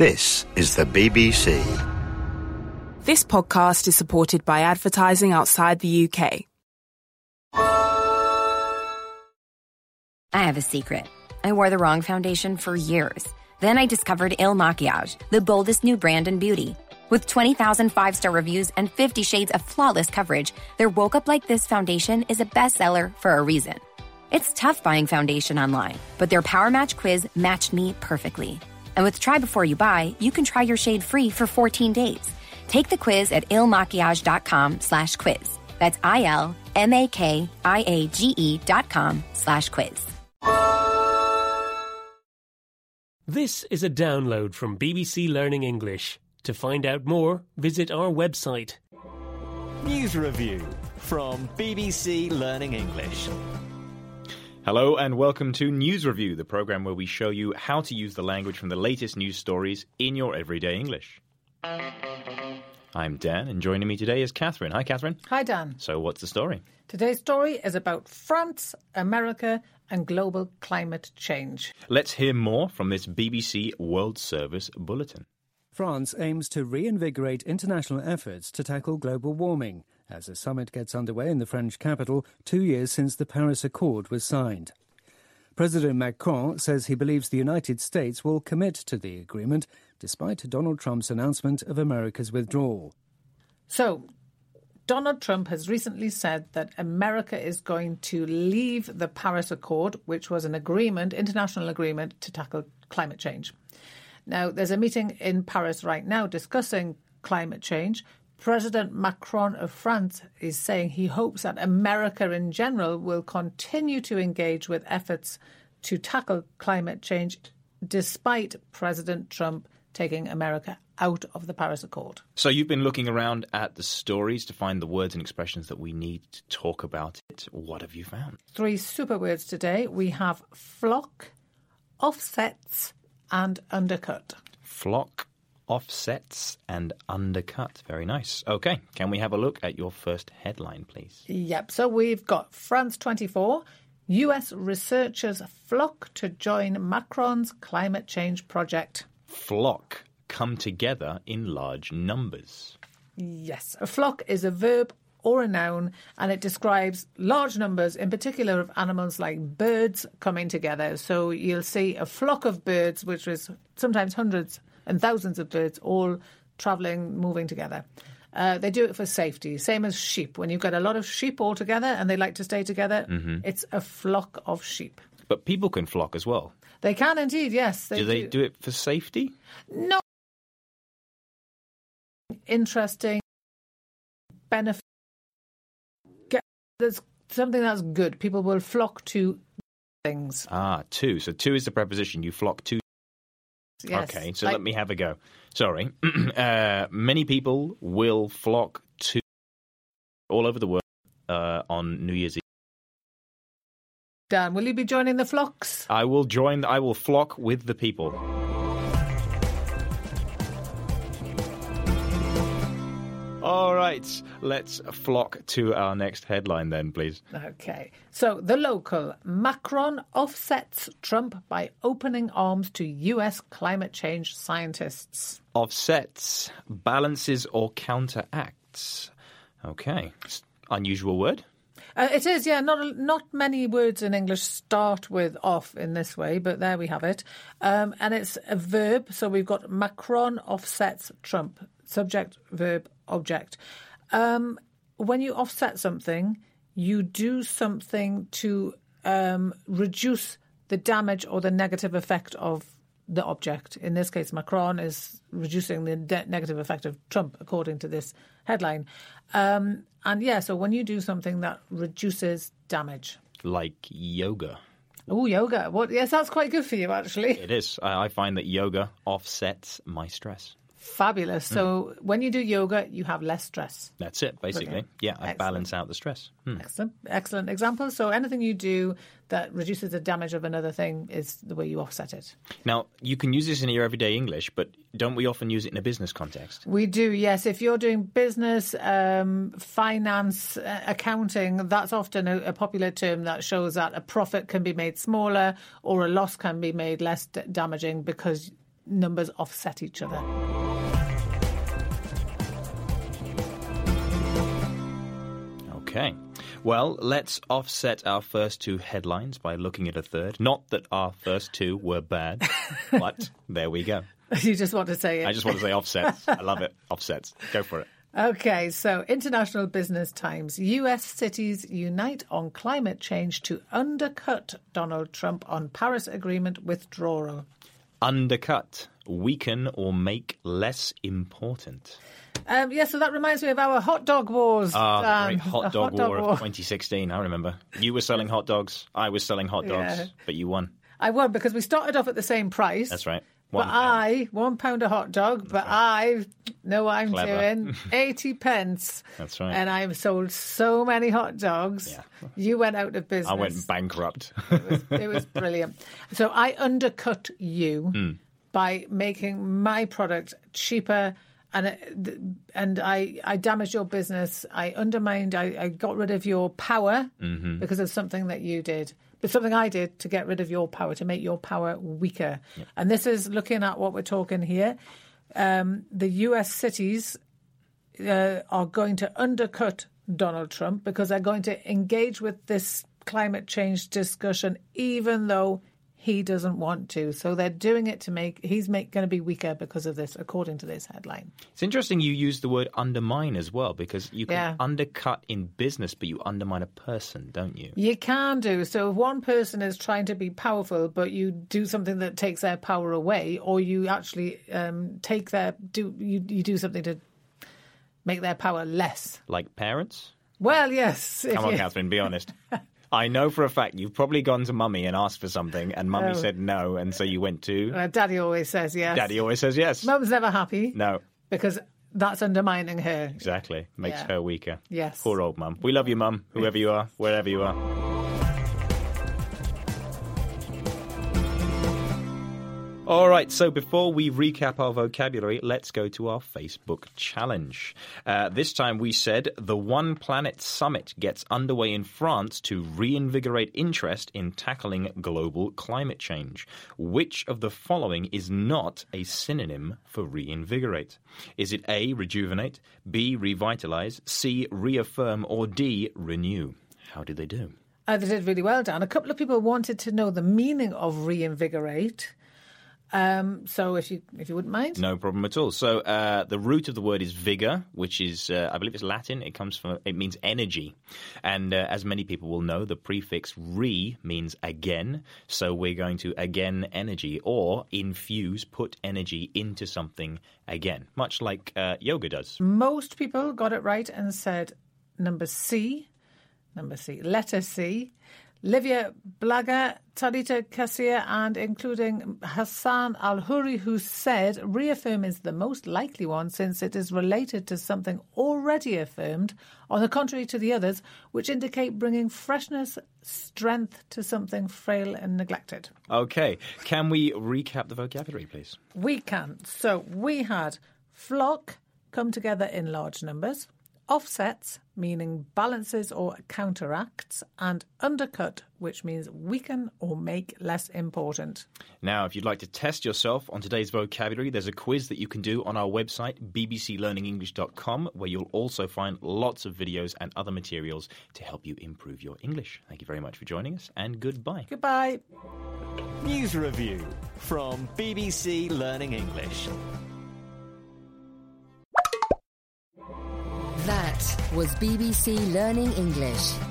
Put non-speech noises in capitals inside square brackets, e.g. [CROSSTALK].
This is the BBC. This podcast is supported by advertising outside the UK. I have a secret. I wore the wrong foundation for years. Then I discovered Il Makiage, the boldest new brand in beauty. With 20,000 five star reviews and 50 shades of flawless coverage, their Woke Up Like This foundation is a bestseller for a reason. It's tough buying foundation online, but their Power Match quiz matched me perfectly. And with Try Before You Buy, you can try your shade free for 14 days. Take the quiz at ilmakiage.com slash quiz. That's I-L-M-A-K-I-A-G-E dot com slash quiz. This is a download from BBC Learning English. To find out more, visit our website. News review from BBC Learning English. Hello and welcome to News Review, the program where we show you how to use the language from the latest news stories in your everyday English. I'm Dan, and joining me today is Catherine. Hi, Catherine. Hi, Dan. So, what's the story? Today's story is about France, America, and global climate change. Let's hear more from this BBC World Service bulletin. France aims to reinvigorate international efforts to tackle global warming as a summit gets underway in the French capital two years since the Paris Accord was signed. President Macron says he believes the United States will commit to the agreement despite Donald Trump's announcement of America's withdrawal. So, Donald Trump has recently said that America is going to leave the Paris Accord, which was an agreement, international agreement to tackle climate change. Now, there's a meeting in Paris right now discussing climate change. President Macron of France is saying he hopes that America in general will continue to engage with efforts to tackle climate change despite President Trump taking America out of the Paris Accord. So, you've been looking around at the stories to find the words and expressions that we need to talk about it. What have you found? Three super words today. We have flock, offsets, and undercut. Flock, offsets, and undercut. Very nice. Okay, can we have a look at your first headline, please? Yep. So we've got France 24. US researchers flock to join Macron's climate change project. Flock, come together in large numbers. Yes. A flock is a verb or a noun, and it describes large numbers, in particular of animals like birds coming together. So you'll see a flock of birds, which is sometimes hundreds and thousands of birds all traveling, moving together. Uh, they do it for safety, same as sheep. When you've got a lot of sheep all together and they like to stay together, it's a flock of sheep. But people can flock as well. They can indeed, yes. do they do it for safety? No. Interesting benefit. Get, there's something that's good. People will flock to things. Ah, two. So two is the preposition. You flock to. Yes. Okay, so Like- let me have a go. Sorry. [CLEARS THROAT] uh, many people will flock to all over the world uh, on New Year's Eve. Dan, will you be joining the flocks? I will join. I will flock with the people. Right, let's flock to our next headline then, please. Okay. So the local Macron offsets Trump by opening arms to US climate change scientists. Offsets, balances, or counteracts. Okay, unusual word. Uh, it is, yeah. Not not many words in English start with "off" in this way, but there we have it. Um, and it's a verb, so we've got Macron offsets Trump. Subject, verb, object. Um, when you offset something, you do something to um, reduce the damage or the negative effect of the object. In this case, Macron is reducing the de- negative effect of Trump, according to this headline. Um, and yeah, so when you do something that reduces damage. Like yoga. Oh, yoga. What? Yes, that's quite good for you, actually. It is. I I find that yoga offsets my stress. Fabulous. So when you do yoga, you have less stress. That's it, basically. Yeah, I Excellent. balance out the stress. Hmm. Excellent. Excellent example. So anything you do that reduces the damage of another thing is the way you offset it. Now, you can use this in your everyday English, but don't we often use it in a business context? We do, yes. If you're doing business, um, finance, uh, accounting, that's often a, a popular term that shows that a profit can be made smaller or a loss can be made less d- damaging because numbers offset each other. Okay. Well, let's offset our first two headlines by looking at a third. Not that our first two were bad, [LAUGHS] but there we go. you just want to say it. I just want to say offsets. I love it. Offsets. Go for it. Okay, so International Business Times. US cities unite on climate change to undercut Donald Trump on Paris Agreement withdrawal. Undercut, weaken, or make less important. Um, yeah, so that reminds me of our hot dog wars. Ah, great hot The dog war of 2016. I remember. You were selling hot dogs. I was selling hot dogs, Yeah. but you won. I won because we started off at the same price. That's right. But One pound. I, one pound a hot dog, but I know what I'm Clever. doing. [LAUGHS] 80 pence. That's right. And I've sold so many hot dogs. Yeah. You went out of business. I went bankrupt. it was [LAUGHS] brilliant. So I undercut you Hmm. by making my product cheaper. And and I, I damaged your business. I undermined. I, I got rid of your power Mm-hmm. because of something that you did, but something I did to get rid of your power to make your power weaker. And this is looking at what we're talking here. Um, the U.S. cities uh, are going to undercut Donald Trump because they're going to engage with this climate change discussion, even though he doesn't want to. So they're doing it to make he's make, going to be weaker because of this, according to this headline. It's interesting you use the word undermine as well because you can Yeah. undercut in business, but you undermine a person, don't you? You can do so. If one person is trying to be powerful, but you do something that takes their power away, or you actually um, take their do you, you do something to make their power less. Like parents? Well, yes. if Come on, you- [LAUGHS] Catherine, be honest. [LAUGHS] I know for a fact you've probably gone to mummy and asked for something, and mummy Oh. said no, and so you went to. Uh, Daddy always says yes. Daddy always says yes. Mum's never happy No, because that's undermining her. exactly. Makes Yeah. her weaker. Yes. Poor old mum. We love you, mum, whoever you are, wherever you are. All right, so before we recap our vocabulary, let's go to our Facebook challenge. Uh, this time we said the One Planet Summit gets underway in France to reinvigorate interest in tackling global climate change. Which of the following is not a synonym for reinvigorate? Is it A, rejuvenate, B, revitalize, C, reaffirm, or D, renew? How did they do? Uh, they did really well, Dan. A couple of people wanted to know the meaning of reinvigorate. Um, so if you if you wouldn't mind, No problem at all. So uh, the root of the word is vigor, which is, uh, I believe, it's Latin. It comes from, it means energy, and uh, as many people will know, the prefix "re" means again. So we're going to again energy or infuse, put energy into something again, much like uh, yoga does. most people got it right and said number C, number C, letter C. Livia Blaga, Tarita Kassir, and including Hassan Al Huri, who said reaffirm is the most likely one since it is related to something already affirmed, on the contrary to the others, which indicate bringing freshness, strength to something frail and neglected. Okay, can we recap the vocabulary, please? We can. So we had flock come together in large numbers, offsets, meaning balances or counteracts, and undercut, which means weaken or make less important. Now, if you'd like to test yourself on today's vocabulary, there's a quiz that you can do on our website, bbclearningenglish.com, where you'll also find lots of videos and other materials to help you improve your English. Thank you very much for joining us, and goodbye. Goodbye. News review from BBC Learning English. Was BBC Learning English.